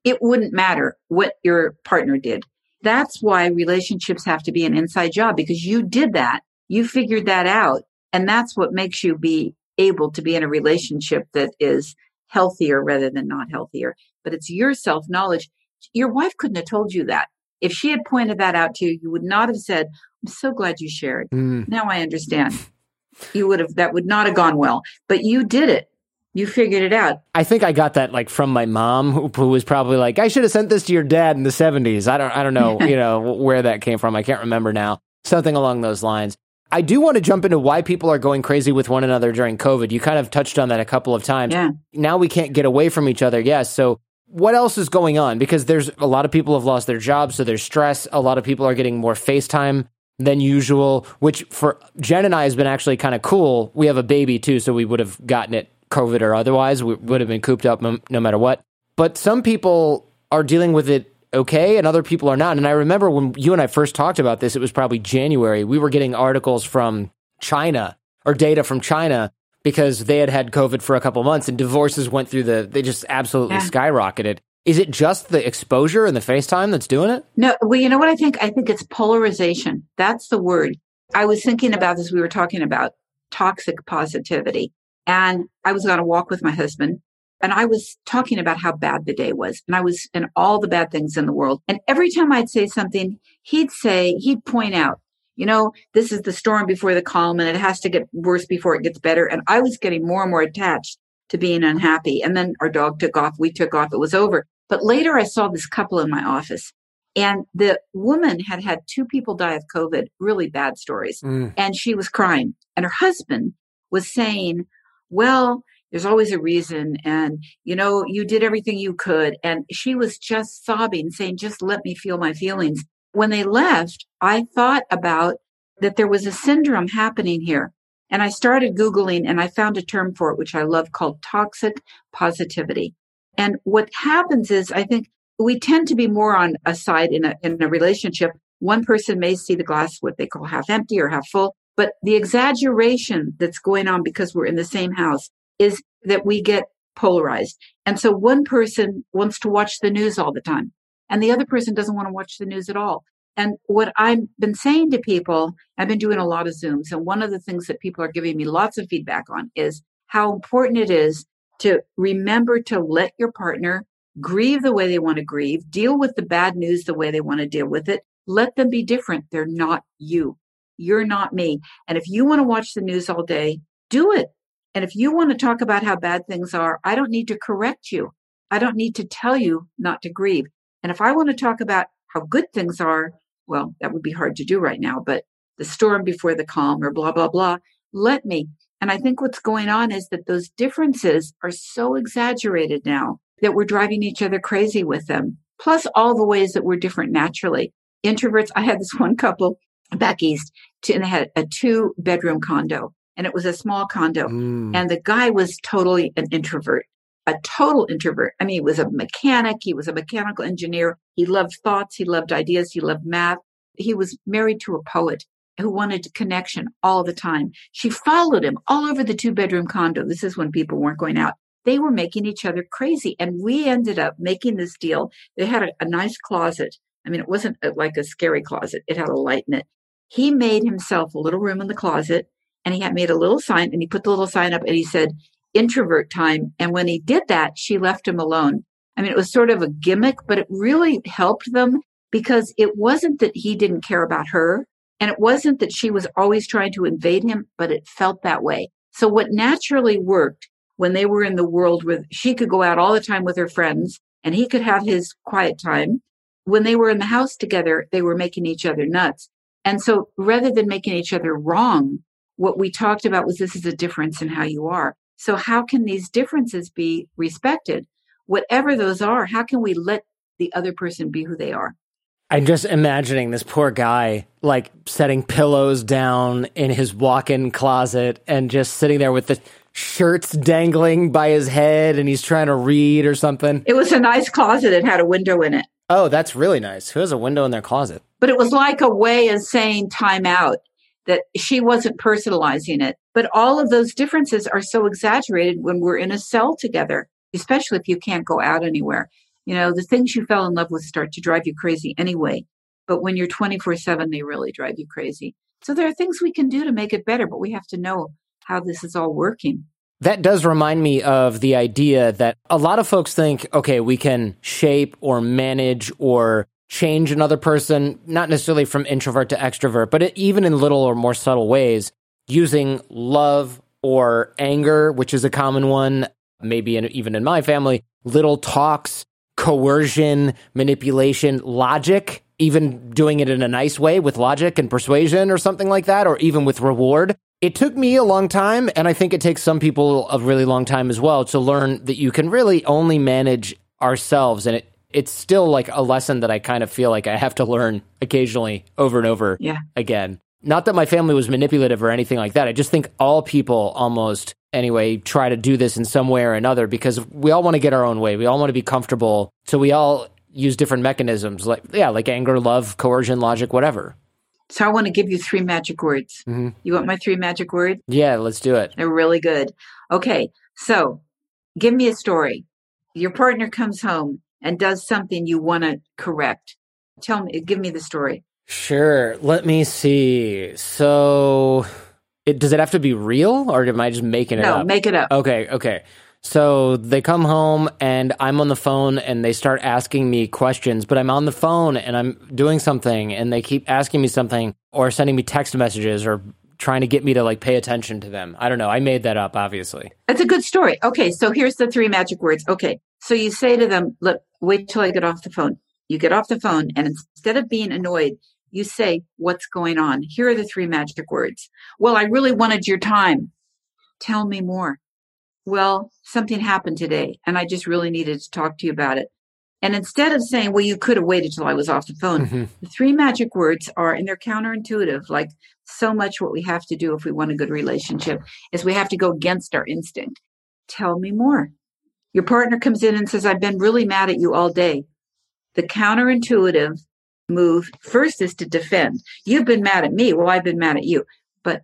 it wouldn't matter what your partner did. That's why relationships have to be an inside job because you did that. You figured that out. And that's what makes you be able to be in a relationship that is healthier rather than not healthier. But it's your self knowledge. Your wife couldn't have told you that. If she had pointed that out to you, you would not have said, I'm so glad you shared. Mm. Now I understand. You would have, that would not have gone well, but you did it. You figured it out. I think I got that like from my mom, who, who was probably like, "I should have sent this to your dad in the '70s." I don't, I don't know, you [LAUGHS] know, where that came from. I can't remember now. Something along those lines. I do want to jump into why people are going crazy with one another during COVID. You kind of touched on that a couple of times. Yeah. Now we can't get away from each other. Yes. So what else is going on? Because there's a lot of people have lost their jobs, so there's stress. A lot of people are getting more FaceTime than usual, which for Jen and I has been actually kind of cool. We have a baby too, so we would have gotten it COVID or otherwise. We would have been cooped up no matter what. But some people are dealing with it okay and other people are not. And I remember when you and I first talked about this, it was probably January. We were getting articles from China or data from China because they had had COVID for a couple months and divorces went through the, they just absolutely Yeah. skyrocketed. Is it just the exposure and the FaceTime that's doing it? No, well, you know what I think? I think it's polarization. That's the word. I was thinking about this. We were talking about toxic positivity. And I was on a walk with my husband and I was talking about how bad the day was. And I was in all the bad things in the world. And every time I'd say something, he'd say, he'd point out, you know, this is the storm before the calm and it has to get worse before it gets better. And I was getting more and more attached to being unhappy. And then our dog took off. We took off. It was over. But later I saw this couple in my office and the woman had had two people die of COVID, really bad stories. Mm. And she was crying. And her husband was saying, well, there's always a reason. And, you know, you did everything you could. And she was just sobbing, saying, just let me feel my feelings. When they left, I thought about that there was a syndrome happening here. And I started Googling and I found a term for it, which I love called toxic positivity. And what happens is I think we tend to be more on a side in a, in a relationship. One person may see the glass, what they call half empty or half full, but the exaggeration that's going on because we're in the same house is that we get polarized. And so one person wants to watch the news all the time and the other person doesn't want to watch the news at all. And what I've been saying to people, I've been doing a lot of Zooms. And one of the things that people are giving me lots of feedback on is how important it is to remember to let your partner grieve the way they want to grieve, deal with the bad news the way they want to deal with it. Let them be different. They're not you. You're not me. And if you want to watch the news all day, do it. And if you want to talk about how bad things are, I don't need to correct you. I don't need to tell you not to grieve. And if I want to talk about how good things are, well, that would be hard to do right now, but the storm before the calm or blah, blah, blah, let me. And I think what's going on is that those differences are so exaggerated now that we're driving each other crazy with them. Plus all the ways that we're different naturally. Introverts, I had this [LAUGHS] one couple back east to, and they had a two bedroom condo and it was a small condo. Mm. And the guy was totally an introvert, a total introvert. I mean, he was a mechanic. He was a mechanical engineer. He loved thoughts. He loved ideas. He loved math. He was married to a poet who wanted connection all the time. She followed him all over the two bedroom condo. This is when people weren't going out. They were making each other crazy. And we ended up making this deal. They had a, a nice closet. I mean, it wasn't like a scary closet. It had a light in it. He made himself a little room in the closet and he had made a little sign and he put the little sign up and he said introvert time. And when he did that, she left him alone. I mean, it was sort of a gimmick, but it really helped them. because it wasn't that he didn't care about her and it wasn't that she was always trying to invade him, but it felt that way. So what naturally worked when they were in the world where she could go out all the time with her friends and he could have his quiet time. When they were in the house together, they were making each other nuts. And so rather than making each other wrong, what we talked about was this is a difference in how you are. So how can these differences be respected? Whatever those are, how can we let the other person be who they are? I'm just imagining this poor guy like setting pillows down in his walk-in closet and just sitting there with the shirts dangling by his head and he's trying to read or something. It was a nice closet. It had a window in it. Oh, that's really nice. Who has a window in their closet? But it was like a way of saying time out that she wasn't personalizing it. But all of those differences are so exaggerated when we're in a cell together, especially if you can't go out anywhere. You know, the things you fell in love with start to drive you crazy anyway. But when you're 24 7, they really drive you crazy. So there are things we can do to make it better, but we have to know how this is all working. That does remind me of the idea that a lot of folks think, okay, we can shape or manage or change another person, not necessarily from introvert to extrovert, but even in little or more subtle ways, using love or anger, which is a common one, maybe in, even in my family, little talks, coercion, manipulation, logic, even doing it in a nice way with logic and persuasion or something like that, or even with reward. It took me a long time, and I think it takes some people a really long time as well to learn that you can really only manage ourselves. And it, it's still like a lesson that I kind of feel like I have to learn occasionally over and over yeah. again. Not that my family was manipulative or anything like that. I just think all people almost anyway try to do this in some way or another because we all want to get our own way. We all want to be comfortable. So we all use different mechanisms like yeah, like anger, love, coercion, logic, whatever. So I want to give you three magic words. Mm-hmm. You want my three magic words? Yeah, let's do it. They're really good. Okay. So give me a story. Your partner comes home and does something you want to correct. Tell me, give me the story. Sure. Let me see. So, it, does it have to be real, or am I just making it no, up? No, make it up. Okay. Okay. So they come home and I'm on the phone and they start asking me questions, but I'm on the phone and I'm doing something and they keep asking me something or sending me text messages or trying to get me to like pay attention to them. I don't know. I made that up, obviously. That's a good story. Okay. So here's the three magic words. Okay. So you say to them, look, wait till I get off the phone. You get off the phone and instead of being annoyed, you say, What's going on? Here are the three magic words. Well, I really wanted your time. Tell me more. Well, something happened today and I just really needed to talk to you about it. And instead of saying, Well, you could have waited till I was off the phone, mm-hmm. the three magic words are, and they're counterintuitive, like so much what we have to do if we want a good relationship is we have to go against our instinct. Tell me more. Your partner comes in and says, I've been really mad at you all day. The counterintuitive move first is to defend. You've been mad at me. Well, I've been mad at you. But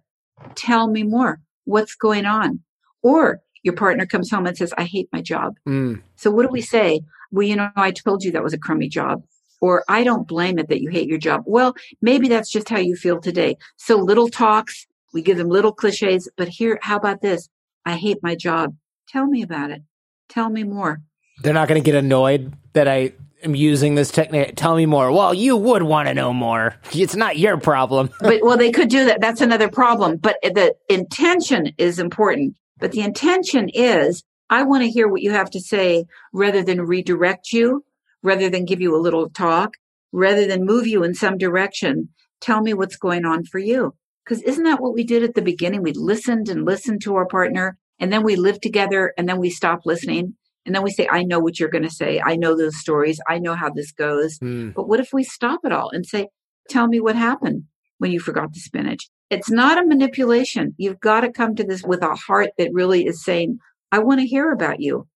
tell me more. What's going on? Or your partner comes home and says, I hate my job. Mm. So what do we say? Well, you know, I told you that was a crummy job. Or I don't blame it that you hate your job. Well, maybe that's just how you feel today. So little talks, we give them little cliches, but here, how about this? I hate my job. Tell me about it. Tell me more. They're not going to get annoyed that I am using this technique. Tell me more. Well, you would want to know more. It's not your problem. but well, they could [LAUGHS] do that. That's another problem. But the intention is important. But the intention is, I want to hear what you have to say rather than redirect you, rather than give you a little talk, rather than move you in some direction. Tell me what's going on for you. Because isn't that what we did at the beginning? We listened and listened to our partner and then we lived together and then we stopped listening and then we say, I know what you're going to say. I know those stories. I know how this goes. Mm. But what if we stop it all and say, tell me what happened when you forgot the spinach? It's not a manipulation. You've got to come to this with a heart that really is saying, I want to hear about you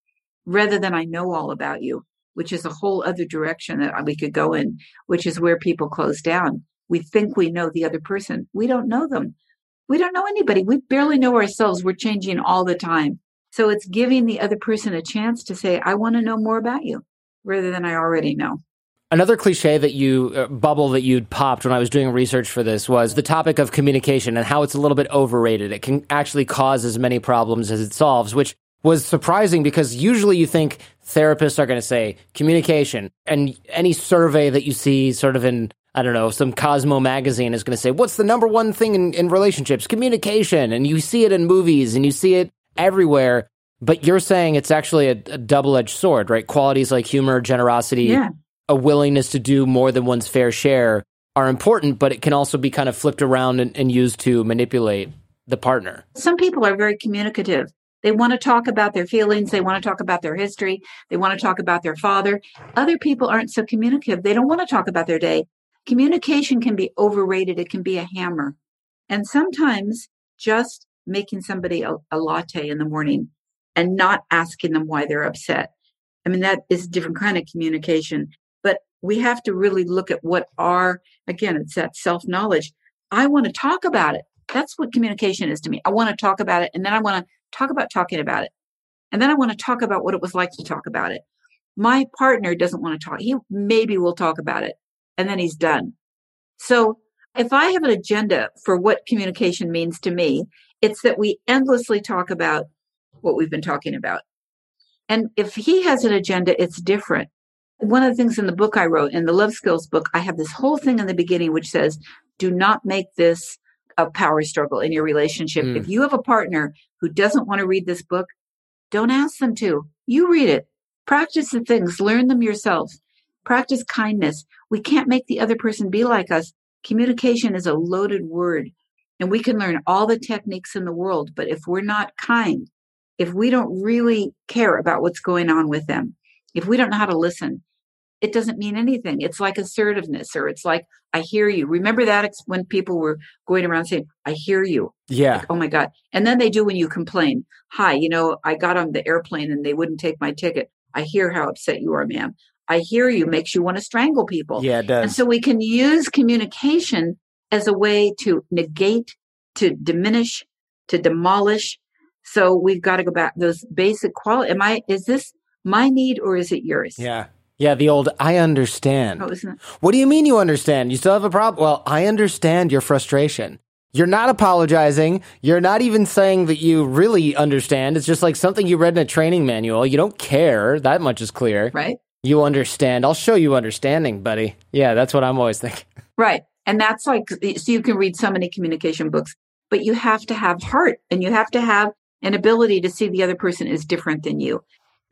rather than I know all about you, which is a whole other direction that we could go in, which is where people close down. We think we know the other person. We don't know them. We don't know anybody. We barely know ourselves. We're changing all the time. So it's giving the other person a chance to say, I want to know more about you rather than I already know. Another cliche that you uh, bubble that you'd popped when I was doing research for this was the topic of communication and how it's a little bit overrated. It can actually cause as many problems as it solves, which was surprising because usually you think therapists are going to say communication and any survey that you see sort of in I don't know, some Cosmo magazine is going to say, what's the number one thing in, in relationships? Communication. And you see it in movies and you see it everywhere. But you're saying it's actually a, a double edged sword, right? Qualities like humor, generosity, yeah. A willingness to do more than one's fair share are important, but it can also be kind of flipped around and, and used to manipulate the partner. Some people are very communicative. They want to talk about their feelings. They want to talk about their history. They want to talk about their father. Other people aren't so communicative. They don't want to talk about their day. Communication can be overrated. It can be a hammer. And sometimes just making somebody a, a, latte in the morning and not asking them why they're upset. I mean, that is a different kind of communication. We have to really look at what are, again, it's that self knowledge. I want to talk about it. That's what communication is to me. I want to talk about it. And then I want to talk about talking about it. And then I want to talk about what it was like to talk about it. My partner doesn't want to talk. He maybe will talk about it and then he's done. So if I have an agenda for what communication means to me, it's that we endlessly talk about what we've been talking about. And if he has an agenda, it's different. One of the things in the book I wrote, in the love skills book, I have this whole thing in the beginning which says, do not make this a power struggle in your relationship. Mm. If you have a partner who doesn't want to read this book, don't ask them to. You read it. Practice the things, learn them yourself. Practice kindness. We can't make the other person be like us. Communication is a loaded word, and we can learn all the techniques in the world. But if we're not kind, if we don't really care about what's going on with them, if we don't know how to listen, it doesn't mean anything. It's like assertiveness, or it's like, I hear you. Remember that when people were going around saying, I hear you. Yeah. Like, oh my God. And then they do when you complain. Hi, you know, I got on the airplane and they wouldn't take my ticket. I hear how upset you are, ma'am. I hear you makes you want to strangle people. Yeah, it does. And so we can use communication as a way to negate, to diminish, to demolish. So we've got to go back those basic quality. Am I, is this my need or is it yours? Yeah. Yeah, the old I understand. Oh, what do you mean you understand? You still have a problem? Well, I understand your frustration. You're not apologizing. You're not even saying that you really understand. It's just like something you read in a training manual. You don't care. That much is clear. Right. You understand. I'll show you understanding, buddy. Yeah, that's what I'm always thinking. [LAUGHS] Right. And that's like, so you can read so many communication books, but you have to have heart and you have to have an ability to see the other person is different than you.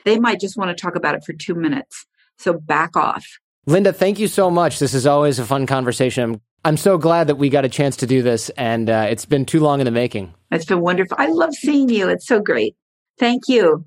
They might just want to talk about it for two minutes. So back off. Linda, thank you so much. This is always a fun conversation. I'm so glad that we got a chance to do this, and uh, it's been too long in the making. It's been wonderful. I love seeing you. It's so great. Thank you.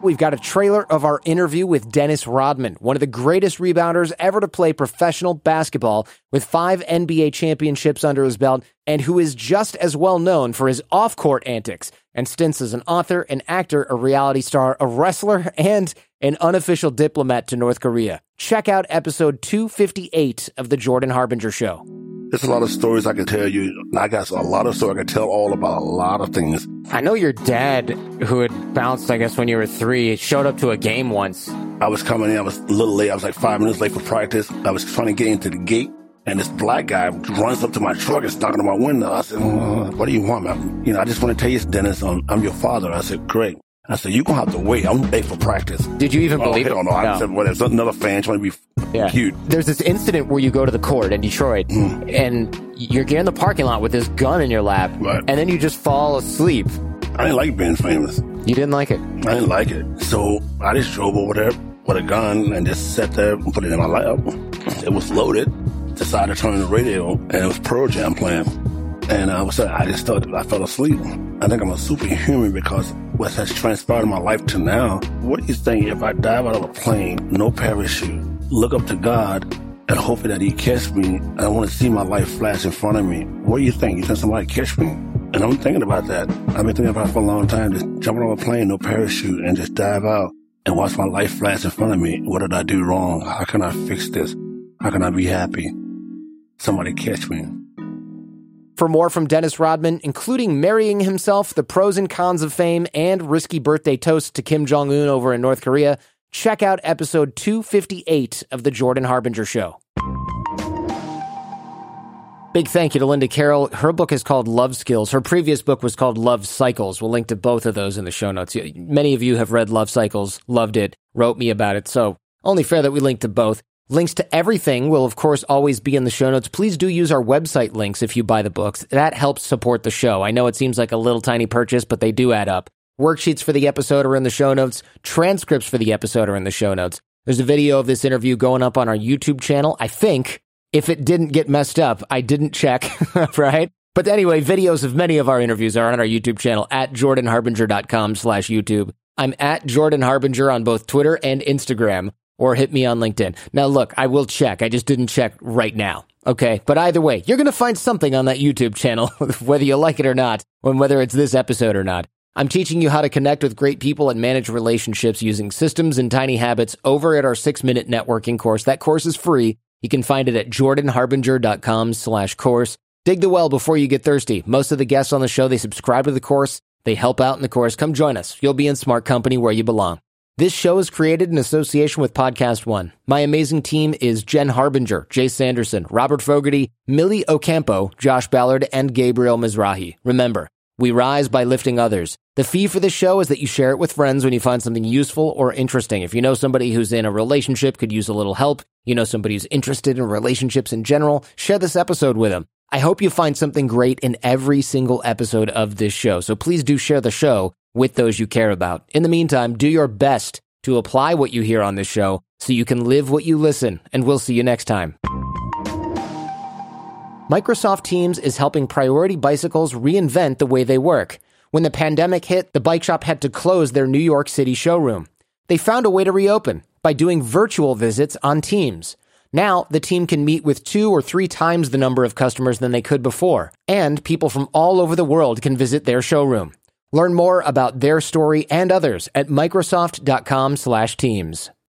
We've got a trailer of our interview with Dennis Rodman, one of the greatest rebounders ever to play professional basketball with five NBA championships under his belt and who is just as well known for his off court antics and stints as an author, an actor, a reality star, a wrestler, and an unofficial diplomat to North Korea. Check out episode 258 of The Jordan Harbinger Show. There's a lot of stories I can tell you. I got a lot of stories I can tell all about a lot of things. I know your dad, who had bounced, I guess, when you were three, showed up to a game once. I was coming in, I was a little late. I was like five minutes late for practice. I was trying to get into the gate, and this black guy runs up to my truck and knocking on my window. I said, What do you want, man? You know, I just want to tell you, Dennis, I'm, I'm your father. I said, Great. I said, you're gonna have to wait. I'm late for practice." Did you even oh, believe hell it? No, I said, "Whatever." Another fan trying to be yeah. cute. There's this incident where you go to the court in Detroit, mm. and you're getting in the parking lot with this gun in your lap, right. and then you just fall asleep. I didn't like being famous. You didn't like it. I didn't like it, so I just drove over there with a gun and just sat there and put it in my lap. It was loaded. Decided to turn on the radio, and it was Pearl Jam playing. And uh, I was like, I just thought I fell asleep. I think I'm a superhuman because what has transpired in my life to now. What do you think if I dive out of a plane, no parachute, look up to God and hope that He catch me, and I want to see my life flash in front of me? What do you think? You think somebody catch me? And I'm thinking about that. I've been thinking about it for a long time. Just jumping off a plane, no parachute, and just dive out and watch my life flash in front of me. What did I do wrong? How can I fix this? How can I be happy? Somebody catch me. For more from Dennis Rodman, including marrying himself, the pros and cons of fame, and risky birthday toast to Kim Jong un over in North Korea, check out episode 258 of The Jordan Harbinger Show. Big thank you to Linda Carroll. Her book is called Love Skills. Her previous book was called Love Cycles. We'll link to both of those in the show notes. Many of you have read Love Cycles, loved it, wrote me about it. So only fair that we link to both. Links to everything will, of course, always be in the show notes. Please do use our website links if you buy the books. That helps support the show. I know it seems like a little tiny purchase, but they do add up. Worksheets for the episode are in the show notes. Transcripts for the episode are in the show notes. There's a video of this interview going up on our YouTube channel. I think if it didn't get messed up, I didn't check, [LAUGHS] right? But anyway, videos of many of our interviews are on our YouTube channel at jordanharbinger.com slash YouTube. I'm at Jordan Harbinger on both Twitter and Instagram or hit me on LinkedIn. Now, look, I will check. I just didn't check right now. Okay. But either way, you're going to find something on that YouTube channel, [LAUGHS] whether you like it or not, and whether it's this episode or not. I'm teaching you how to connect with great people and manage relationships using systems and tiny habits over at our six minute networking course. That course is free. You can find it at jordanharbinger.com slash course. Dig the well before you get thirsty. Most of the guests on the show, they subscribe to the course. They help out in the course. Come join us. You'll be in smart company where you belong. This show is created in association with Podcast One. My amazing team is Jen Harbinger, Jay Sanderson, Robert Fogarty, Millie Ocampo, Josh Ballard, and Gabriel Mizrahi. Remember, we rise by lifting others. The fee for this show is that you share it with friends when you find something useful or interesting. If you know somebody who's in a relationship, could use a little help, you know somebody who's interested in relationships in general, share this episode with them. I hope you find something great in every single episode of this show. So please do share the show with those you care about. In the meantime, do your best to apply what you hear on this show so you can live what you listen, and we'll see you next time. Microsoft Teams is helping Priority Bicycles reinvent the way they work. When the pandemic hit, the bike shop had to close their New York City showroom. They found a way to reopen by doing virtual visits on Teams. Now, the team can meet with two or three times the number of customers than they could before, and people from all over the world can visit their showroom. Learn more about their story and others at Microsoft.com slash Teams.